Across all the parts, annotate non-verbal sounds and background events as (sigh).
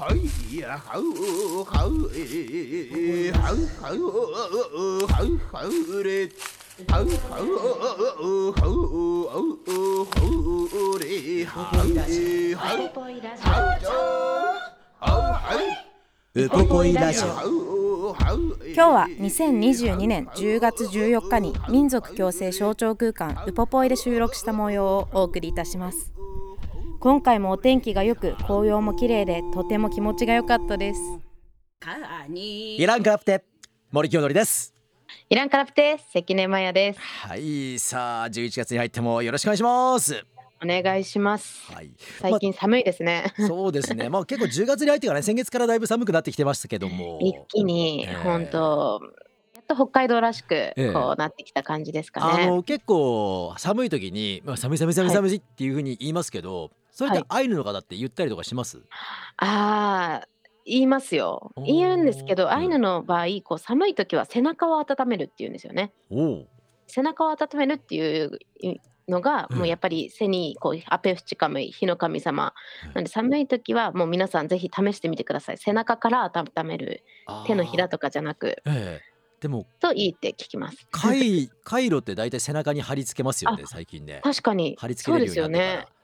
はいやはうはうえはうはうはうはうれはうはうはうはうれはうえはうウポポイラジオ。今日は2022年10月14日に民族共生象徴空間ウポポイで収録した模様をお送りいたします。今回もお天気が良く紅葉も綺麗でとても気持ちが良かったです。イランカラプテ森清則です。イランカラプテ関根マヤです。はいさあ11月に入ってもよろしくお願いします。お願いします。はい。最近寒いですね、そうですね。まあ結構10月に入ってからね先月からだいぶ寒くなってきてましたけども。一気にえー本当やっと北海道らしくええ。こうなってきた感じですかあね、の結構寒い時に、まあ、寒い寒い寒い寒いっていうふうに言いますけど、それってアイヌの方って言ったりとかします、ああ言いますよ。言うんですけうん。どアイヌの場合こう寒い時は背中を温めるっていうんですよね。背中を温めるっていうのがうん。もうやっぱり背にこうアペフチカムイ火の神様。うん。なんで寒い時はもう皆さんぜひ試してみてください。背中から温める手のひらととかじゃなく。ええ。でもといいって聞きます。カイカイロって大体背中に貼り付けますよね最近ね。確かに。貼り付けれるようになってねから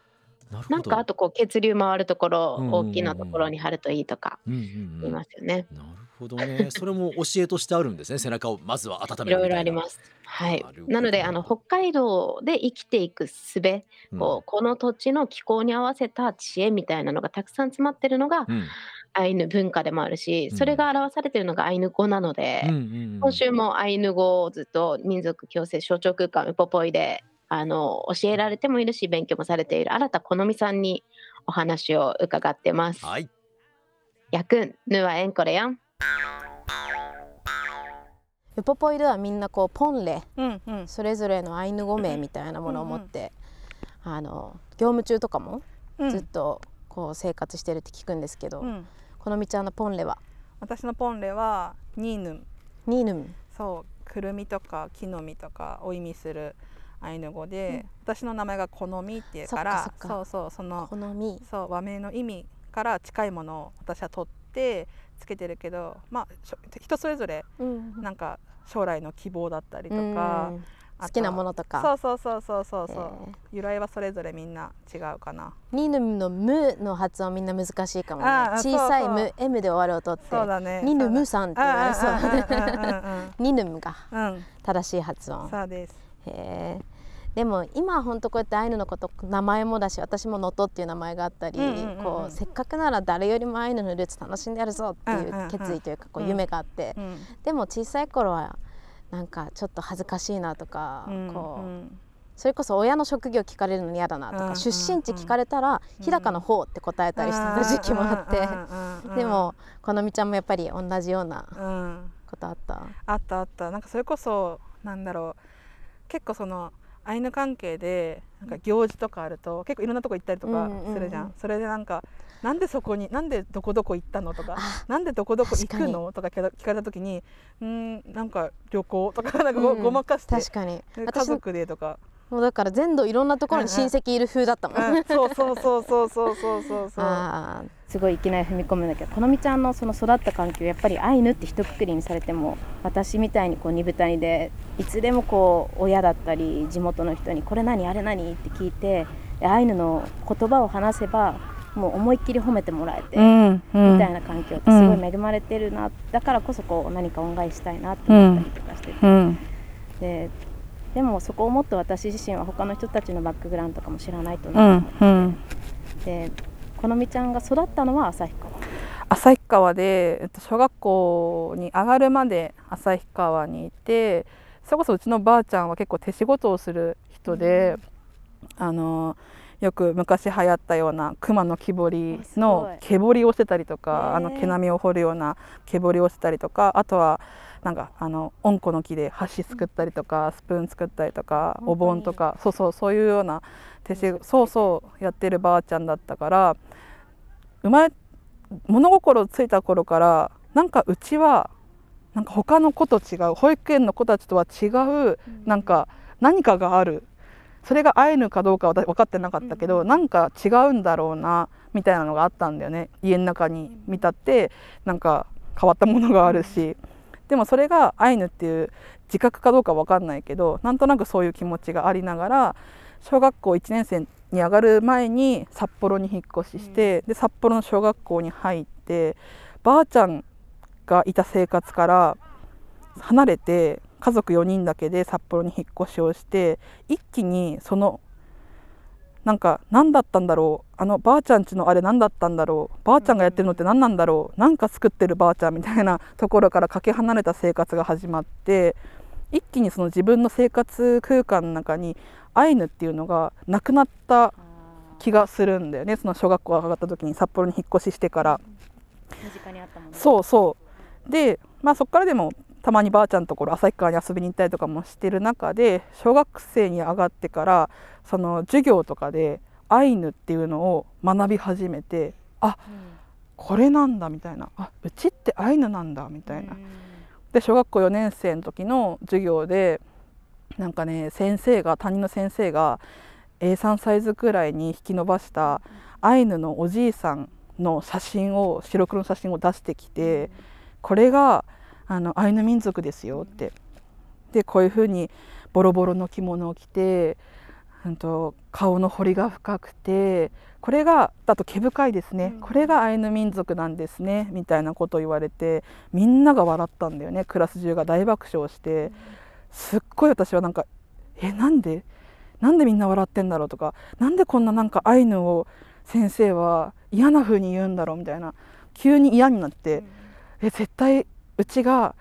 なるほど。なんかあとこう血流回るところ大きなところに貼るといいとかうんうん言いうんますよね。なるほどね。(laughs) それも教えとしてあるんですね。背中をまずは温いろいめるみたいな。ろあります。はい。なるほど。なのであの北海道で生きていく術うん。こうこの土地の気候に合わせた知恵みたいなのがたくさん詰まってるのがうん。アイヌ文化でもあるしうん。それが表されてるのがアイヌ語なので、うんうんうん。今週もアイヌ語をずっと民族共生象徴空間ウポポイであの教えられてもいるし勉強もされている新田好美さんにお話を伺ってます。はい。やくんぬはえんこれやん。ウポポイではみんなこうポンレうんうん。それぞれのアイヌ語名みたいなものを持って、あの業務中とかもうん。ずっとこう生活してるって聞くんですけど、うん。このみちゃんのポンレは？私のポンレはニーヌンニーヌム。そうくるみとか木の実とかを意味するアイヌ語で、私の名前が好みっていうからそうそうその好み。そう和名の意味から近いものを私は取ってつけてるけどまあ人それぞれうん。なんか将来の希望だったりとうん。か、好きなもののとか。そうそうそうそうそうそう、えー。由来はそれぞれみんな違うかな。ニーヌムのムの発音みんな難しいかもね。小さいそうそう。ム M で終わる音ってそうだね。ニヌムさんって言われそううんうんうんうんニヌムがうん (laughs) うん。正しい発音。そうですへえでも今は本当こうやってアイヌのこと名前もだし私も能登っていう名前があったり、こうせっかくなら誰よりもアイヌのルーツ楽しんでやるぞっていんう決意というかこううん。夢があって、うん。でも小さい頃はなんかちょっと恥ずかしいなとか、うん。こううん。それこそ親の職業聞かれるの嫌だなとか、うん。うんうん出身地聞かれたら日高の方って答えたりしてた時期もあって、でもこのみちゃんもやっぱり同じようなうん。ことあった？あったあった。なんかそれこそなんだろう結構そのアイヌ関係でなんか行事とかあると結構いろんなとこ行ったりとかうんうんうん。するじゃん,、それでなんかなんでそこになんでどこどこ行ったのとかなんでどこどこ行くのとか聞かれた時にうーんなんか旅行とかなんかご,、まかして確かに。で家私族でとか、もうだから全土いろんなところに親戚いる風だったもん、うん、そうそうそうそうそうそうそう。そ (laughs) うあーすごいいきなり踏み込むんだけどこのみちゃんのその育った環境やっぱりアイヌって一括りにされても私みたいにこう二部谷でいつでもこう親だったり地元の人に「これ何あれ何?」って聞いてでアイヌの言葉を話せばもう思いっきり褒めてもらえて、んうみたいな環境ってすごい恵まれてるな、だからこそこう何か恩返ししたいなって思ったりとかしてて、うん。ででもそこをもっと私自身は他の人たちのバックグラウンドとかも知らないとう。なと思んって、うん。でこのみちゃんが育ったのは旭川。旭川で、えっと、小学校に上がるまで旭川にいてそれこそうちのばあちゃんは結構手仕事をする人で、あのよく昔流行ったような熊の木彫りのい。毛彫りをしてたりとへかーあの毛並みを彫るような毛彫りをしてたりとかあとはなんかあのおんこの木で箸作ったりとかスプーン作ったりとかお盆とかそうそうそういうような手仕そうそう。やってるばあちゃんだったから生まれ物心ついた頃からなんかうちはなんか他の子と違う保育園の子たちとは違うなんか何かがある。それがアイヌかどうかは私分かってなかったけど、なんか違うんだろうなみたいなのがあったんだよね。家の中に見たってなんか変わったものがあるし、でもそれがアイヌっていう自覚かどうか分かんないけどなんとなくそういう気持ちがありながら小学校1年生に上がる前に札幌に引っ越しして、で札幌の小学校に入ってばあちゃんがいた生活から離れて家族4人だけで札幌に引っ越しをして一気にそのなんか何だったんだろう。あのばあちゃんちのあれ何だったんだろう。ばあちゃんがやってるのって何なんだろう。なんか作ってるばあちゃんみたいなところからかけ離れた生活が始まって一気にその自分の生活空間の中にアイヌっていうのがなくなった気がするんだよね。その小学校が上がった時に札幌に引っ越ししてから。身近にあったもそうそう。でまあそこからでもたまにばあちゃんのところ旭川に遊びに行ったりとかもしてる中で小学生に上がってからその授業とかでアイヌっていうのを学び始めてあこれなんだみたいなあうちってアイヌなんだみたいな。で小学校4年生の時の授業でなんかね先生が担任の先生が A3 サイズくらいに引き伸ばしたアイヌのおじいさんの写真を白黒の写真を出してきてこれがあのアイヌ民族ですよって。でこういうふうにボロボロの着物を着て、うん、と顔の彫りが深くてこれがだと毛深いですね、これがアイヌ民族なんですねみたいなことを言われてみんなが笑ったんだよねクラス中が大爆笑して。すっごい私はなんかえなんで？なんでみんな笑ってんだろう？とかなんでこんななんかアイヌを先生は嫌な風に言うんだろう？みたいな。急に嫌になって、え絶対うちが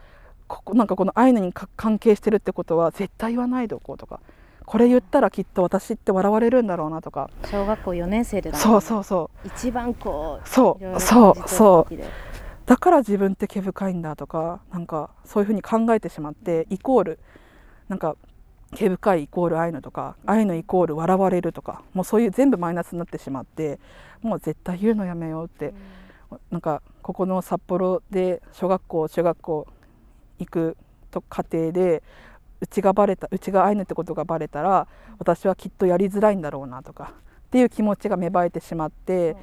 ここなんかこのアイヌにか関係してるってことは絶対言わないでおこうとかこれ言ったらきっと私って笑われるんだろうなとか。小学校4年生でだそうそうそう。一番こうそうろそうそう。だから自分って毛深いんだとかなんかそういうふうに考えてしまってイコールなんか毛深いイコールアイヌとかアイヌイコール笑われるとかもうそういう全部マイナスになってしまってもう絶対言うのやめようって、なんかここの札幌で小学校中学校行くと過程でうちがバレたうちがアイヌってことがバレたら私はきっとやりづらいんだろうなとかっていう気持ちが芽生えてしまって。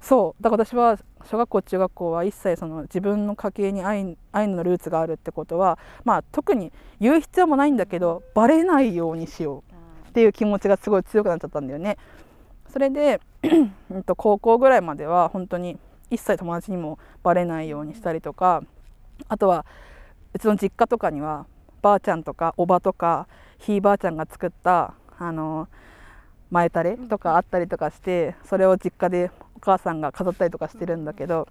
そうだから私は小学校中学校は一切その自分の家系にアイヌアイヌのルーツがあるってことはまあ特に言う必要もないんだけどバレないようにしようっていう気持ちがすごい強くなっちゃったんだよね。それで (clears throat) 高校ぐらいまでは本当に一切友達にもバレないようにしたりとかあとはうちの実家とかにはばあちゃんとかおばとかひいばあちゃんが作ったあの前タレとかあったりとかしてそれを実家でお母さんが飾ったりとかしてるんだけど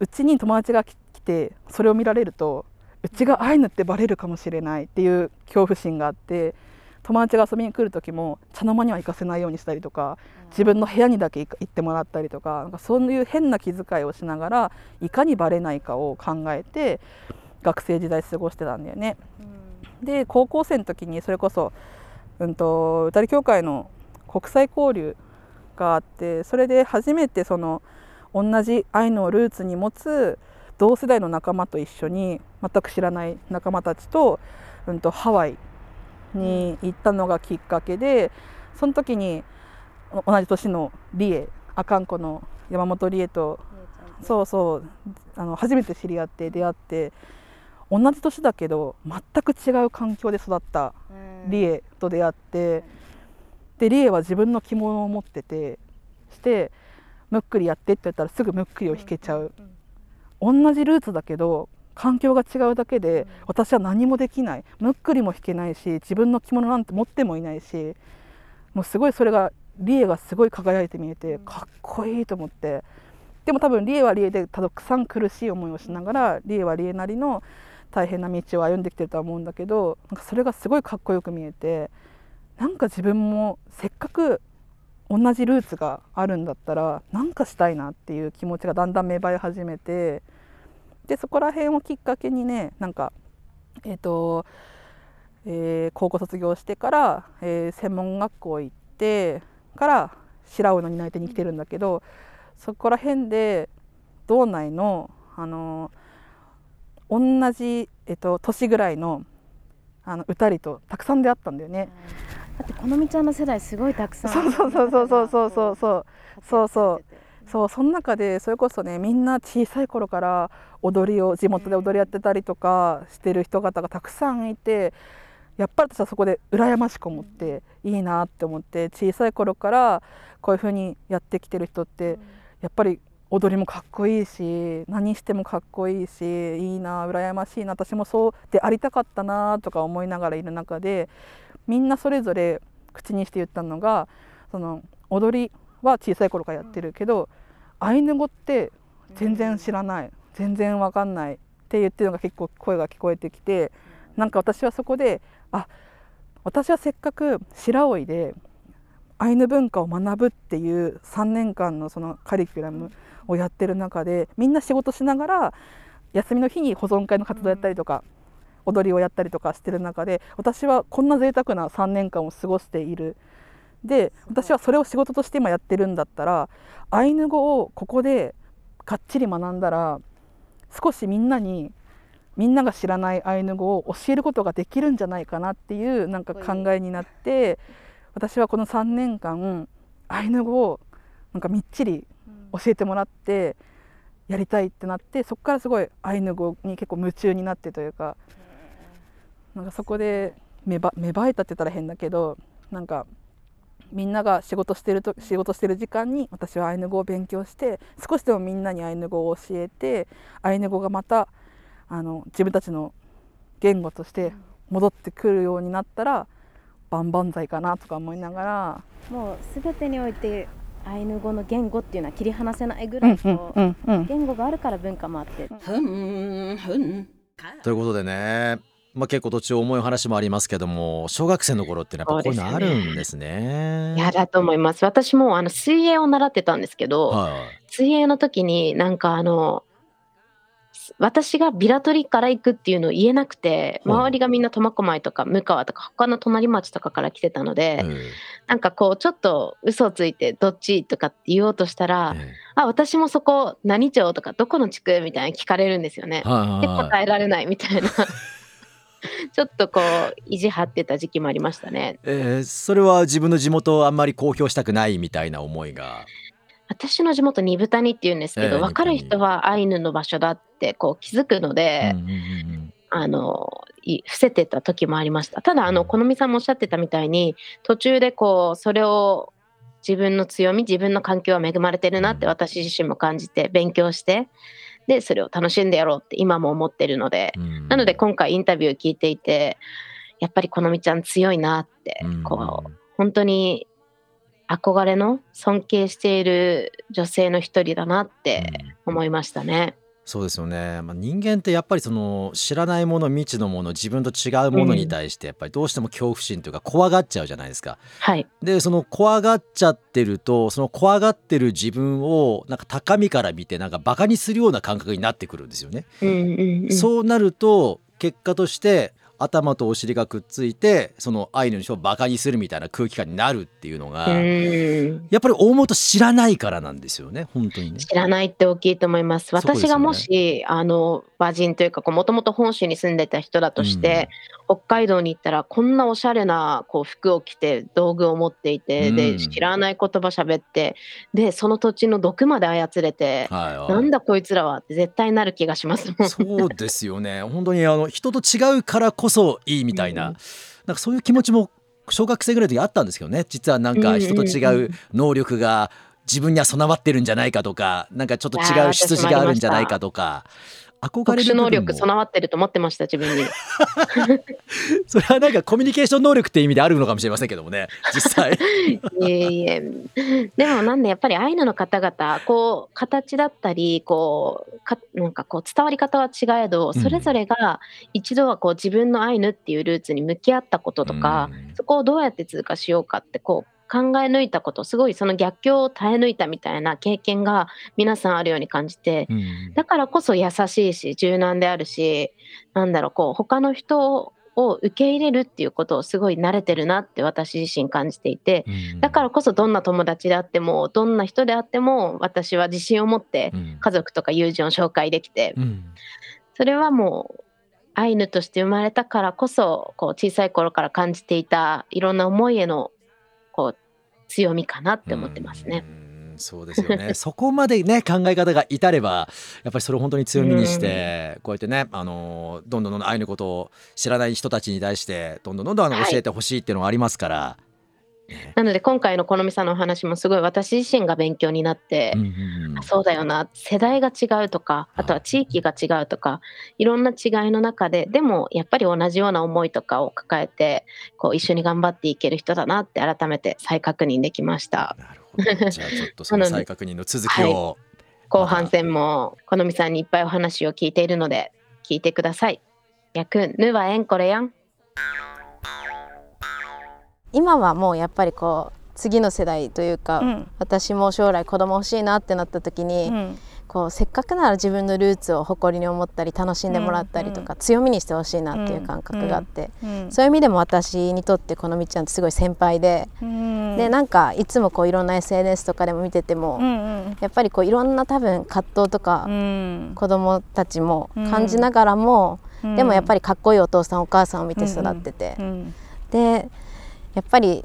うちに友達が来てそれを見られるとうちがアイヌってバレるかもしれないっていう恐怖心があって友達が遊びに来る時も茶の間には行かせないようにしたりとか自分の部屋にだけ行ってもらったりとかなんかそういう変な気遣いをしながらいかにバレないかを考えて学生時代過ごしてたんだよね。で高校生の時にそれこそ、うん、と歌り協会の国際交流があってそれで初めてその同じアイヌをルーツに持つ同世代の仲間と一緒に全く知らない仲間たちと,、うん、とハワイに行ったのがきっかけでその時にお同じ年のリエ阿寒湖の山本リエとそうそうあの初めて知り合って出会って同じ年だけど全く違う環境で育ったリエと出会ってでリエは自分の着物を持っててしてむっくりやってって言ったらすぐむっくりを弾けちゃう。同じルーツだけど環境が違うだけで私は何もできない。むっくりも弾けないし自分の着物なんて持ってもいないしもうすごいそれがリエがすごい輝いて見えてかっこいいと思って。でも多分リエはリエでたくさん苦しい思いをしながらリエはリエなりの大変な道を歩んできてるとは思うんだけどなんかそれがすごいかっこよく見えてなんか自分もせっかく同じルーツがあるんだったら何かしたいなっていう気持ちがだんだん芽生え始めてでそこら辺をきっかけにねなんかえっ、と、えー高校卒業してから、えー専門学校行ってから白尾の担い手に来てるんだけどそこら辺で道内のあの同じ、えっと年ぐらいのあの歌りとたくさん出会ったんだよね。だってこのみちゃんの世代すごいたくさんそうそうそうそうそうそうそうそう。そうそう。そうその中でそれこそねみんな小さい頃から踊りを地元で踊りやってたりとかしてる人方がたくさんいてやっぱり私はそこで羨ましく思っていいなって思って小さい頃からこういう風にやってきてる人ってやっぱり踊りもかっこいいし何してもかっこいいしいいな羨ましいな私もそうでありたかったなとか思いながらいる中でみんなそれぞれ口にして言ったのがその踊りは小さい頃からやってるけどアイヌ語って全然知らない全然わかんないって言ってるのが結構声が聞こえてきてなんか私はそこであ私はせっかく白老でアイヌ文化を学ぶっていう3年間のそのカリキュラムをやってる中でみんな仕事しながら休みの日に保存会の活動やったりとか、踊りをやったりとかしてる中で私はこんな贅沢な3年間を過ごしている。で私はそれを仕事として今やってるんだったらアイヌ語をここでかっちり学んだら少しみんなにみんなが知らないアイヌ語を教えることができるんじゃないかなっていうなんか考えになって私はこの3年間アイヌ語をなんかみっちり教えてもらってやりたいってなってそこからすごいアイヌ語に結構夢中になってというかなんかそこで芽生えたって言ったら変だけどなんかみんなが仕事してると仕事してる時間に私はアイヌ語を勉強して少しでもみんなにアイヌ語を教えてアイヌ語がまたあの自分たちの言語として戻ってくるようになったら万々歳かなとか思いながらもう全てにおいてアイヌ語の言語っていうのは切り離せないぐらいこううんうん言語があるから文化もあって。ということでね、まあ、結構途中重い話もありますけども小学生の頃ってやっぱこういうのあるんですね。いやだと思います。私もあの水泳を習ってたんですけど、はい水泳の時になんかあの私がビラトリから行くっていうのを言えなくてはい周りがみんな苫小牧とか向川とか他の隣町とかから来てたので、えなんかこうちょっと嘘をついてどっちとかって言おうとしたらええ「あ私もそこ何町とかどこの地区?」みたいな聞かれるんですよね。え。はいではいはい。答えられないみたいな (laughs) ちょっとこう意地張ってた時期もありましたね。えーそれは自分の地元をあんまり公表したくないみたいな思いが？私の地元二豚にって言うんですけど、ええ分かる人はアイヌの場所だってこう気づくので、うんうんうんうんあのい伏せてた時もありましたただあのこのみさんもおっしゃってたみたいに途中でこうそれを自分の強み自分の環境は恵まれてるなってうん私自身も感じて勉強してでそれを楽しんでやろうって今も思ってるので。うん。なので今回インタビュー聞いていてやっぱりこのみちゃん強いなってうん。こう本当に憧れの尊敬している女性の一人だなってうん。思いましたね。そうですよね、まあ、人間ってやっぱりその知らないもの未知のもの自分と違うものに対してやっぱりどうしても恐怖心というか怖がっちゃうじゃないですか。はい、でその怖がっちゃってるとその怖がってる自分をなんか高みから見てなんかバカにするような感覚になってくるんですよね。うんうんうん、そうなると結果として頭とお尻がくっついてそのアイヌの人をバカにするみたいな空気感になるっていうのが、うんやっぱり大元知らないからなんですよね本当にね。知らないって大きいと思います。私がもし、あの和人というかもともと本州に住んでた人だとして、北海道に行ったらこんなおしゃれなこう服を着て道具を持っていて、うん。で知らない言葉喋ってでその土地の毒まで操れて、はいはい。なんだこいつらはって絶対なる気がしますもん。そうですよね。(laughs) 本当にあの人と違うからこそいいみたいな,、うん。なんかそういう気持ちも小学生ぐらいの時あったんですけどね。実はなんか人と違う能力が自分には備わってるんじゃないかとかなんかちょっと違う出自があるんじゃないかとか憧れる部分も。力備わってると思ってました自分に。(laughs) それはなんかコミュニケーション能力って意味であるのかもしれませんけどもね実際。(laughs) いえいえ。でもなんでやっぱりアイヌの方々こう形だったりこうかなんかこう伝わり方は違えどうん。それぞれが一度はこう自分のアイヌっていうルーツに向き合ったこととか、うん。そこをどうやって通過しようかってこう考え抜いたことすごいその逆境を耐え抜いたみたいな経験が皆さんあるように感じてうんだからこそ優しいし柔軟であるしなんだろうこう他の人を受け入れるっていうことをすごい慣れてるなって私自身感じていてうんだからこそどんな友達であってもどんな人であっても私は自信を持ってうん。家族とか友人を紹介できてうん。それはもうアイヌとして生まれたからこそこう小さい頃から感じていたいろんな思いへのこう強みかなって思ってますね。うんそうですよね (laughs) そこまでね考え方が至ればやっぱりそれを本当に強みにして、こうやってねあのどんどんどんどん愛のことを知らない人たちに対してどんどんどんどんあのはい教えてほしいっていうのはありますから。なので今回の好みさんのお話もすごい私自身が勉強になって、うんうんうん。あそうだよな世代が違うとかあとは地域が違うとかいろんな違いの中ででもやっぱり同じような思いとかを抱えてこう一緒に頑張っていける人だなって改めて再確認できました。なるほど。じゃあちょっとその (laughs) 再確認の続きを、後半戦も好みさんにいっぱいお話を聞いているので聞いてください。やくんぬはえんこれやん。今はもうやっぱりこう次の世代というか、うん。私も将来子供欲しいなってなった時に、うん。こうせっかくなら自分のルーツを誇りに思ったり楽しんでもらったりとか、強みにしてほしいなっていう感覚があって、うん。そういう意味でも私にとってこのみちゃんってすごい先輩で、うん。でなんかいつもこういろんな SNS とかでも見てても、うんうん。やっぱりこういろんな多分葛藤とか、うん。子供たちも感じながらも、でもやっぱりかっこいいお父さんお母さんを見て育ってて、うん。でやっぱり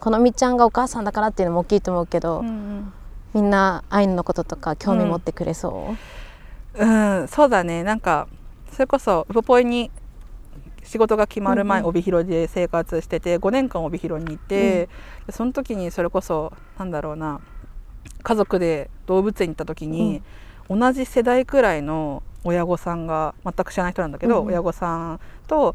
このみちゃんがお母さんだからっていうのも大きいと思うけど、うんみんなアイヌのこととか興味持ってくれそう、うん、そうだね。なんかそれこそウポポイに仕事が決まる前、うんうん帯広で生活してて5年間帯広にいて、でその時にそれこそなんだろうな家族で動物園に行った時に、同じ世代くらいの親御さんが全く知らない人なんだけど、うんうん。親御さんと,、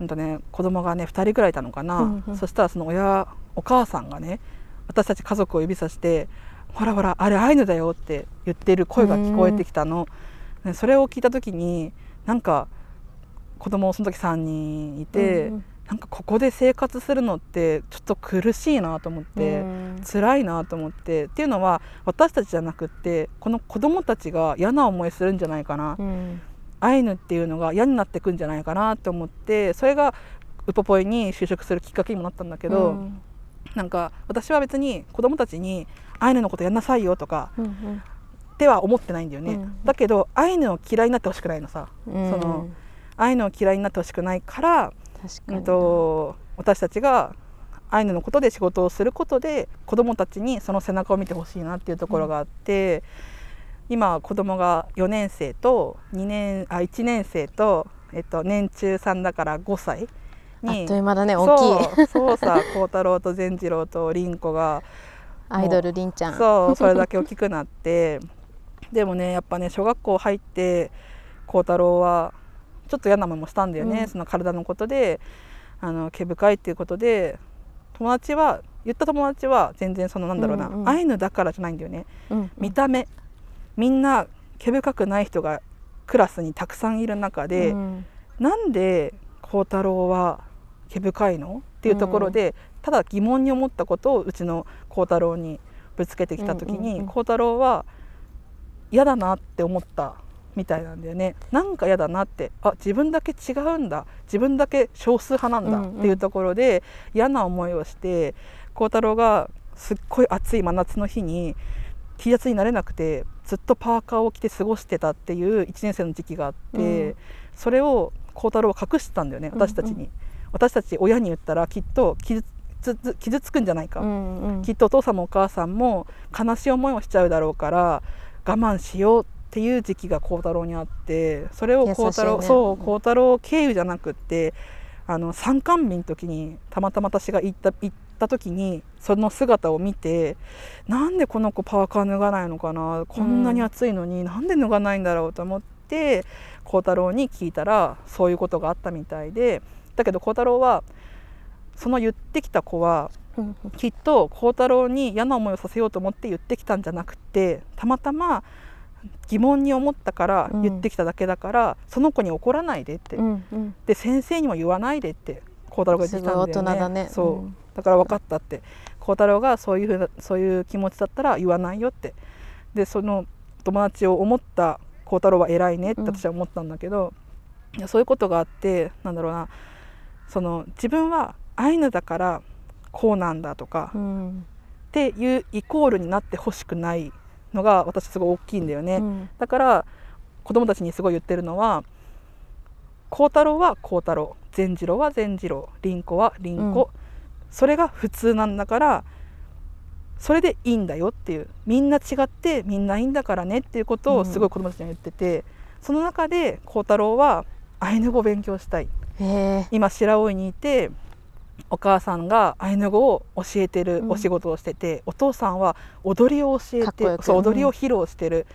うんとね、子供がね2人くらいいたのかな、うんうん。そしたらその親お母さんがね私たち家族を指さして「ほらほらあれアイヌだよ」って言ってる声が聞こえてきたの。ねそれを聞いた時になんか子供その時3人いて、うんうん。なんかここで生活するのってちょっと苦しいなと思って。うん。辛いなと思って。っていうのは私たちじゃなくってこの子供たちが嫌な思いするんじゃないかな、うんアイヌっていうのが嫌になってくんじゃないかなって思ってそれがウポポイに就職するきっかけにもなったんだけど、うん。なんか私は別に子供たちにアイヌのことやんなさいよとかうんっては思ってないんだよね、うん。だけどアイヌを嫌いになってほしくないのさ。うんそのアイヌを嫌いになってほしくないから、うん確かにと私たちがアイヌのことで仕事をすることで子どもたちにその背中を見てほしいなっていうところがあって、今子供が4年生と2年あ1年生と、えっと、年中さんだから5歳あっにという間だね大きい。そうさ孝太郎と善次郎と凛子がアイドルりんちゃん。そうそれだけ大きくなってでもねやっぱね小学校入って孝太郎はちょっと嫌な思いもしたんだよね、うん。その体のことであの毛深いっていうことで友達は言った友達は全然そのなんだろうな、うんうんアイヌだからじゃないんだよね。うん。見た目みんな毛深くない人がクラスにたくさんいる中で、うん。なんで孝太郎は毛深いの？っていうところで、ただ疑問に思ったことをうちの孝太郎にぶつけてきた時にうんうんうん。孝太郎は嫌だなって思ったみたいなんだよね。なんか嫌だなってあ自分だけ違うんだ。自分だけ少数派なんだうんうん。っていうところで嫌な思いをして孝太郎がすっごい暑い真夏の日に T シャツになれなくてずっとパーカーを着て過ごしてたっていう1年生の時期があって、うん。それを孝太郎は隠してたんだよね私たちに、うん。う私たち親に言ったらきっと傷つ傷つくんじゃないか、うんうん。きっとお父さんもお母さんも悲しい思いをしちゃうだろうから我慢しようっていう時期が孝太郎にあってそれを孝太郎、ねそう孝太郎経由じゃなくってあの参観日の時にたまたま私が行った行った時にその姿を見てなんでこの子パーカー脱がないのかなこんなに暑いのになんで脱がないんだろうと思って孝太郎に聞いたらそういうことがあったみたいでだけど孝太郎はその言ってきた子はうん。きっと孝太郎に嫌な思いをさせようと思って言ってきたんじゃなくてたまたま疑問に思ったからうん。言ってきただけだから、その子に怒らないでって、うんうん。で先生にも言わないでって孝太郎が言ってきたんだよね。すごい大人だね。そう、うんだから分かったって。孝太郎がそういうふうなそういう気持ちだったら言わないよって。でその友達を思った孝太郎は偉いねって私は思ったんだけど、いやそういうことがあってなんだろうな。その自分はアイヌだからこうなんだとか、うん。っていうイコールになってほしくないのが私すごい大きいんだよね。うん。だから子供たちにすごい言ってるのは孝太郎は孝太郎善次郎は善次郎凛子は凛子、それが普通なんだからそれでいいんだよっていう。みんな違ってみんないいんだからねっていうことをすごい子供たちには言ってて、その中で孝太郎はアイヌ語を勉強したい。今白老にいてお母さんがアイヌ語を教えてるうん。お仕事をしてて、お父さんは踊りを教えてそううん踊りを披露してる、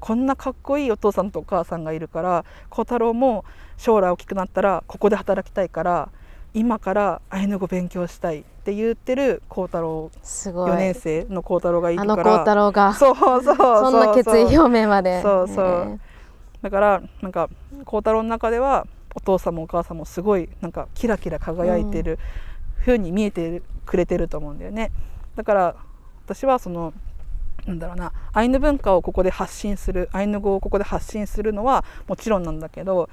こんなかっこいいお父さんとお母さんがいるから孝太郎も将来大きくなったらここで働きたいから今からアイヌ語勉強したいって言ってる孝太郎。すごい。4年生の孝太郎がいるから。あの孝太郎が。そうそうそうそんな決意表明まで。そうそう。だからなんか孝太郎の中ではお父さんもお母さんもすごいなんかキラキラ輝いてる風に見えてくれてると思うんだよね。だから私はそのなんだろうなアイヌ文化をここで発信するアイヌ語をここで発信するのはもちろんなんだけど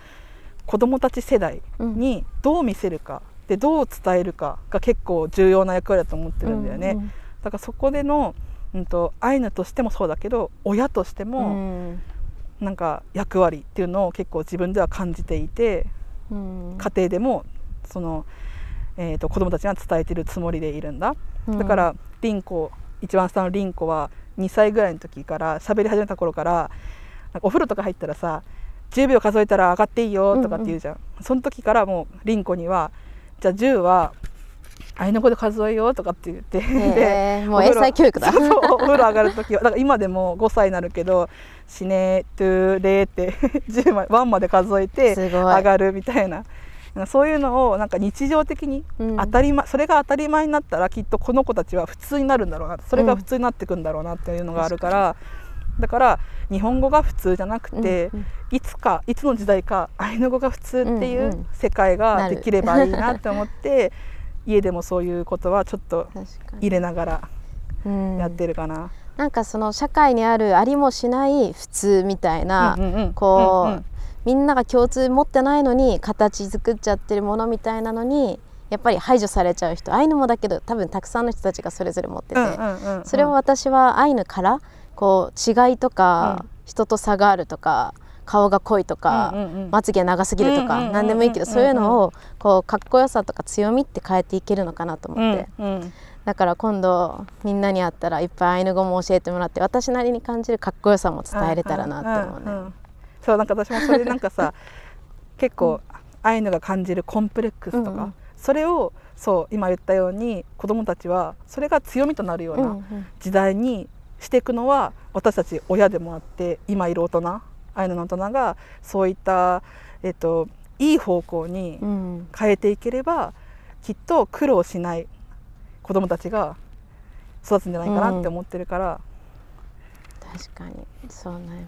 子どもたち世代にどう見せるか、でどう伝えるかが結構重要な役割だと思ってるんだよね。うんだからそこでの、うん、とアイヌとしてもそうだけど親としてうも、ん。なんか役割っていうのを結構自分では感じていてうん。家庭でもその、えー、と子供たちには伝えてるつもりでいるんだ。だから凛子一番下の凛子は2歳ぐらいの時から喋り始めた頃からお風呂とか入ったらさ10秒数えたら上がっていいよとかって言うじゃん、その時からもう凛子にはじゃあ10はアイヌ語で数えようとかって言って、へえもう英才教育だ。そうお風呂上がる時は。だから今でも5歳になるけど「死ねトゥレ」って10まで1まで数えて上がるみたいな。そういうのをなんか日常的にうん。当たり前、それが当たり前になったらきっとこの子たちは普通になるんだろうなそれが普通になっていくんだろうなっていうのがあるから、だから日本語が普通じゃなくて、うんうん。いつかいつの時代かアイヌ語が普通っていんううん。世界ができればいいなって思って、家でもそういうことはちょっと入れながらうん。やってるかな。なんかその社会にあるありもしない普通みたいな、うんうんうん。こう、うんうん。みんなが共通持ってないのに形作っちゃってるものみたいなのにやっぱり排除されちゃう人アイヌもだけど多分たくさんの人たちがそれぞれ持ってて、うんうんうんうん。それを私はアイヌからこう違いとか、うん。人と差があるとか顔が濃いとか、まつげ長すぎるとか、何でもいいけどそういうのをこうかっこよさとか強みって変えていけるのかなと思って、だから今度みんなに会ったらいっぱいアイヌ語も教えてもらって私なりに感じるかっこよさも伝えれたらなって思うね。んんんそうなんか私もそれでなんかさ (laughs) 結構アイヌが感じるコンプレックスとか、うんうん。それをそう今言ったように子どもたちはそれが強みとなるようなん。時代にしていくのは私たち親でもあって今いる大人アイヌの大人がそういった、えっと、いい方向にうん。変えていければきっと苦労しない子どもたちが育つんじゃないかなって思ってるから、確かに。そうね。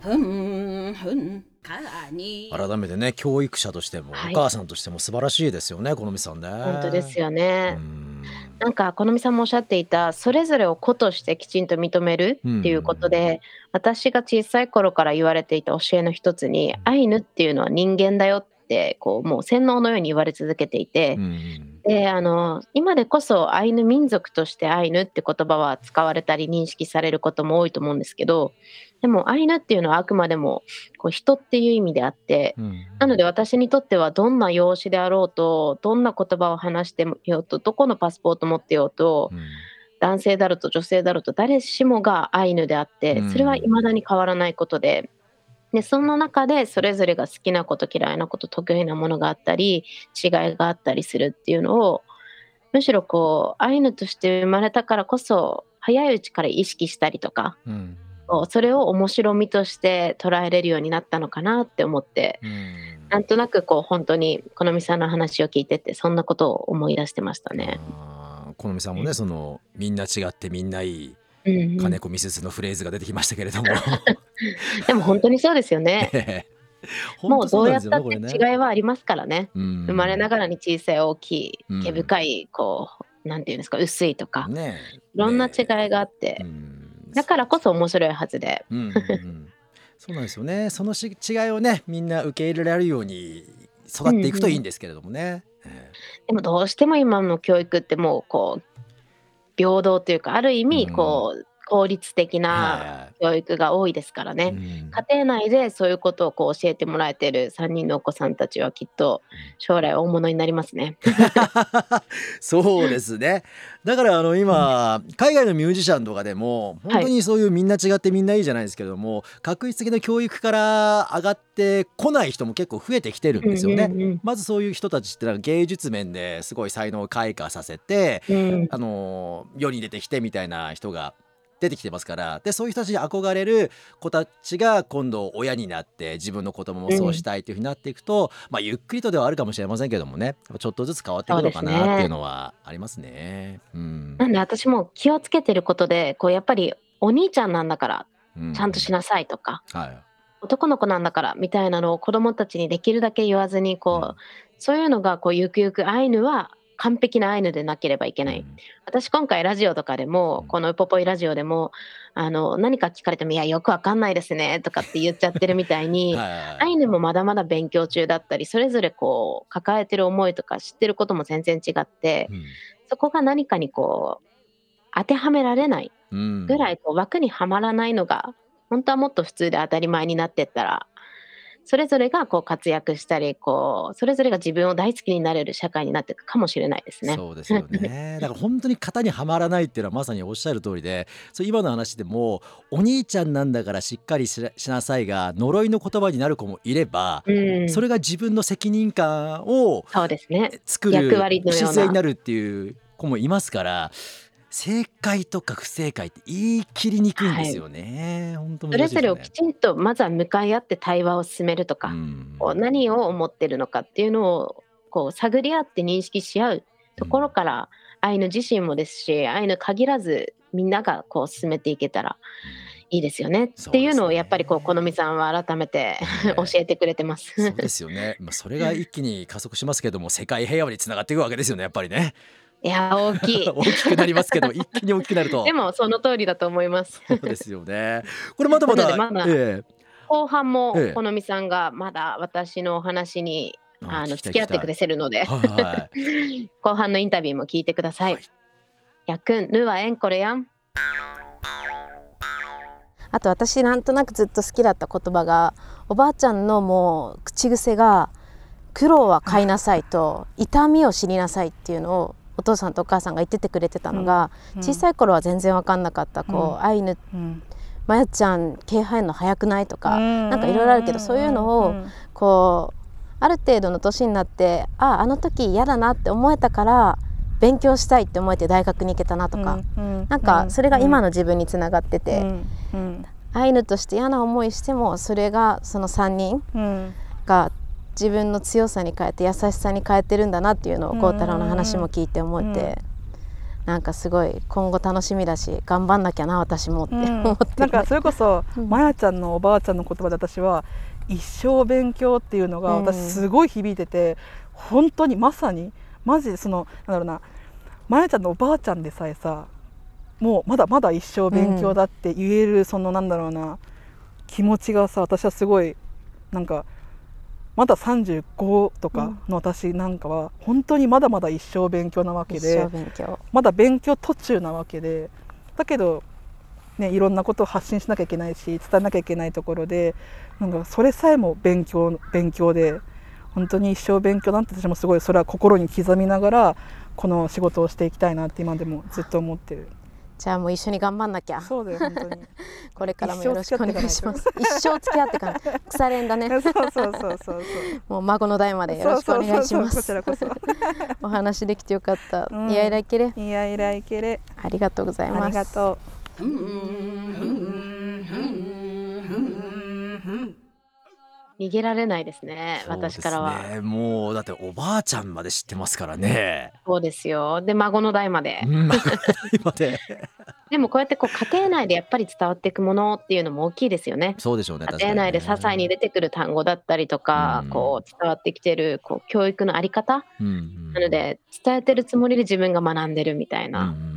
改めてね教育者としても、はい。お母さんとしても素晴らしいですよねこのみさんね。本当ですよね。うんなんか好美さんもおっしゃっていたそれぞれを子としてきちんと認めるっていうことで、私が小さい頃から言われていた教えの一つにアイヌっていうのは人間だよってこうもう洗脳のように言われ続けていて、うんであの今でこそアイヌ民族としてアイヌって言葉は使われたり認識されることも多いと思うんですけどでもアイヌっていうのはあくまでもこう人っていう意味であってうんなので私にとってはどんな容姿であろうとどんな言葉を話してようとどこのパスポート持ってようとうん男性だろうと女性だろうと誰しもがアイヌであってうんそれは未だに変わらないことで。でそんな中でそれぞれが好きなこと嫌いなこと得意なものがあったり違いがあったりするっていうのをむしろこうアイヌとして生まれたからこそ早いうちから意識したりとかうんそれを面白みとして捉えれるようになったのかなって思ってうんなんとなくこう本当に好美さんの話を聞いててそんなことを思い出してましたね。あー好みさんもねそのみんな違ってみんないいうんうん。金子みすずのフレーズが出てきましたけれども。でも本当にそうですよね。(laughs) もうどうやったって違いはありますからね。生まれながらに小さい大きうんい毛深いこうなんていうんですか薄いとか。ねいろんな違いがあって、うん。だからこそ面白いはずで。うんうんうん。そうなんですよね。そのし違いをねみんな受け入れられるように育っていくといいんですけれどもね。えでもどうしても今の教育ってもうこう平等というかある意味うん。こう、効率的えなは教育が多いですからいね。うん。家庭内でそういうことをこう教えてもらえてる3人のお子さんたちはきっと将来大物になりますね。(laughs) そうですね。だからあの今海外のミュージシャンとかでも本当にそういうみんな違ってみんないいじゃないですけれども確率的な教育から上がってこない人も結構増えてきてるんですよね。うんうんまずそういう人たちってなんか芸術面ですごい才能を開花させてうんうん。あの世に出てきてみたいな人が出てきてますから。でそういう人たちに憧れる子たちが今度親になって自分の子供もそうしたいというふうになっていくと、まあ、ゆっくりとではあるかもしれませんけどもね。ちょっとずつ変わっていくのかなっていうのはありますね。うん。なんで私も気をつけてることでこうやっぱりお兄ちゃんなんだからうちゃんとしなさいとか、はい。男の子なんだからみたいなのを子供たちにできるだけ言わずにこう、うん。そういうのがこうゆくゆくアイヌは完璧なアイヌでなければいけない。私今回ラジオとかでも、うん。このウポポイラジオでもあの何か聞かれても「いやよくわかんないですね」とかって言っちゃってるみたいに、(laughs) アイヌもまだまだ勉強中だったりそれぞれこう抱えてる思いとか知ってることも全然違って、うん。そこが何かにこう当てはめられないうんぐらいこう枠にはまらないのが本当はもっと普通で当たり前になってったらそれぞれがこう活躍したりこうそれぞれが自分を大好きになれる社会になっていくかもしれないですね。そうですよね (laughs) だから本当に型にはまらないっていうのはまさにおっしゃる通りでそう今の話でもお兄ちゃんなんだからしっかりししなさいが呪いの言葉になる子もいれば、うん、それが自分の責任感をそうですね。作る姿勢になるっていう子もいますから正解とか不正解って言い切りにくいんですよね。本当それぞれをきちんとまずは向かい合って対話を進めるとか、うんこう何を思ってるのかっていうのをこう探り合って認識し合うところから、アイヌ自身もですしアイヌ限らずみんながこう進めていけたらいいですよねねっていうのをやっぱりこう好みさんは改めてね教えてくれてます。そうですよね。まあそれが一気に加速しますけども世界平和につながっていくわけですよねやっぱりね。いや大きい (laughs) 大きくなりますけど (laughs) 一気に大きくなるとで。もその通りだと思います。そうですよね。これまだまだ。まだえ後半もええ好みさんがまだ私のお話にえあの付き合ってくれてるのではい。(laughs) 後半のインタビューも聞いてください。はいやくんぬはえんこれやん。あと私なんとなくずっと好きだった言葉がおばあちゃんのもう口癖が「苦労は買いなさい」と「痛みを知りなさい」っていうのをお父さんとお母さんが言っててくれてたのが、うん。小さい頃は全然分かんなかったこう、うん。アイヌうん。まやちゃん毛生えるの早くないとか、ななんかいろいろあるけどそういうのをこうある程度の年になってああの時嫌だなって思えたから勉強したいって思えて大学に行けたなとか、なんかそれが今の自分につながってて、うん。アイヌとして嫌な思いしてもそれがその3人うん。が自分の強さに変えて優しさに変えてるんだなっていうのをうん。孝太郎の話も聞いて思って、なんかすごい今後楽しみだし頑張んなきゃな私もってうん。思って。る、なんかそれこそ、うん。まやちゃんのおばあちゃんの言葉で私は一生勉強っていうのがうん。私すごい響いてて、本当にまさにマジでそのなんだろうなまやちゃんのおばあちゃんでさえさもうまだまだ一生勉強だって言える、そのなんだろうな気持ちがさ私はすごいなんかまだ35とかの私なんかは本当にまだまだ一生勉強なわけ一で生勉強。まだ勉強途中なわけでだけど、ね、いろんなことを発信しなきゃいけないし伝えなきゃいけないところでなんかそれさえも勉強勉強で本当に一生勉強なんて私もすごいそれは心に刻みながらこの仕事をしていきたいなって今でもずっと思ってるじゃあもう一緒に頑張んなきゃ。そうだよ本当に。(laughs) これからもよろしくお願いします。一生付き合ってかない腐れんだね。そうそうそうそうそう。もう孫の代までよろしくお願いしまそうそうそうこちすらこそ。お話できてよかった、うん。いやいらいけれ。いやいらいけれ。ありがとうございます。ありがとう逃げられないですね私からは。もうだっておばあちゃんまで知ってますからね。そうですよ。で孫の代まで。うん今で。(laughs) でもこうやってこう家庭内でやっぱり伝わっていくものっていうのも大きいですよね。そうでしょうね。家庭内で些細に出てくる単語だったりとか、うん。こう伝わってきてるこう教育のあり方うんうん。なので伝えてるつもりで自分が学んでるみたいうんうなん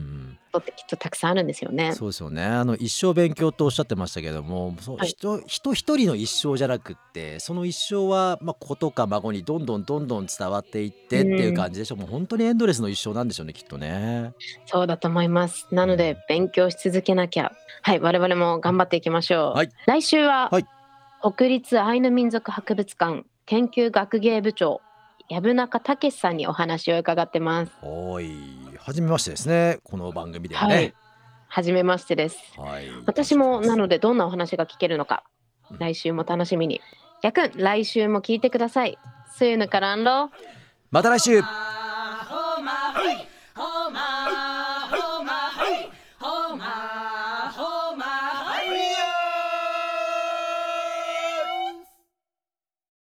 ことってきっとたくさんあるんですよね。そうですよねあの一生勉強とおっしゃってましたけどもそう、はい人人一人の一生じゃなくってその一生は、まあ、子とか孫にどんどんどんどん伝わっていってっていう感じでしょう、もう本当にエンドレスの一生なんでしょうねきっとね。そうだと思います。なので勉強し続けなきゃ。はい、我々も頑張っていきましょう。はい来週は、はい国立アイヌ民族博物館研究学芸部長藪中武さんにお話を伺ってます。おい初めましてですねこの番組でははいね。、はじめましてです。はい、私もなのでどんなお話が聞けるのかうん来週も楽しみに。やくん来週も聞いてください。スーヌカランロまた来週 Ah, oh.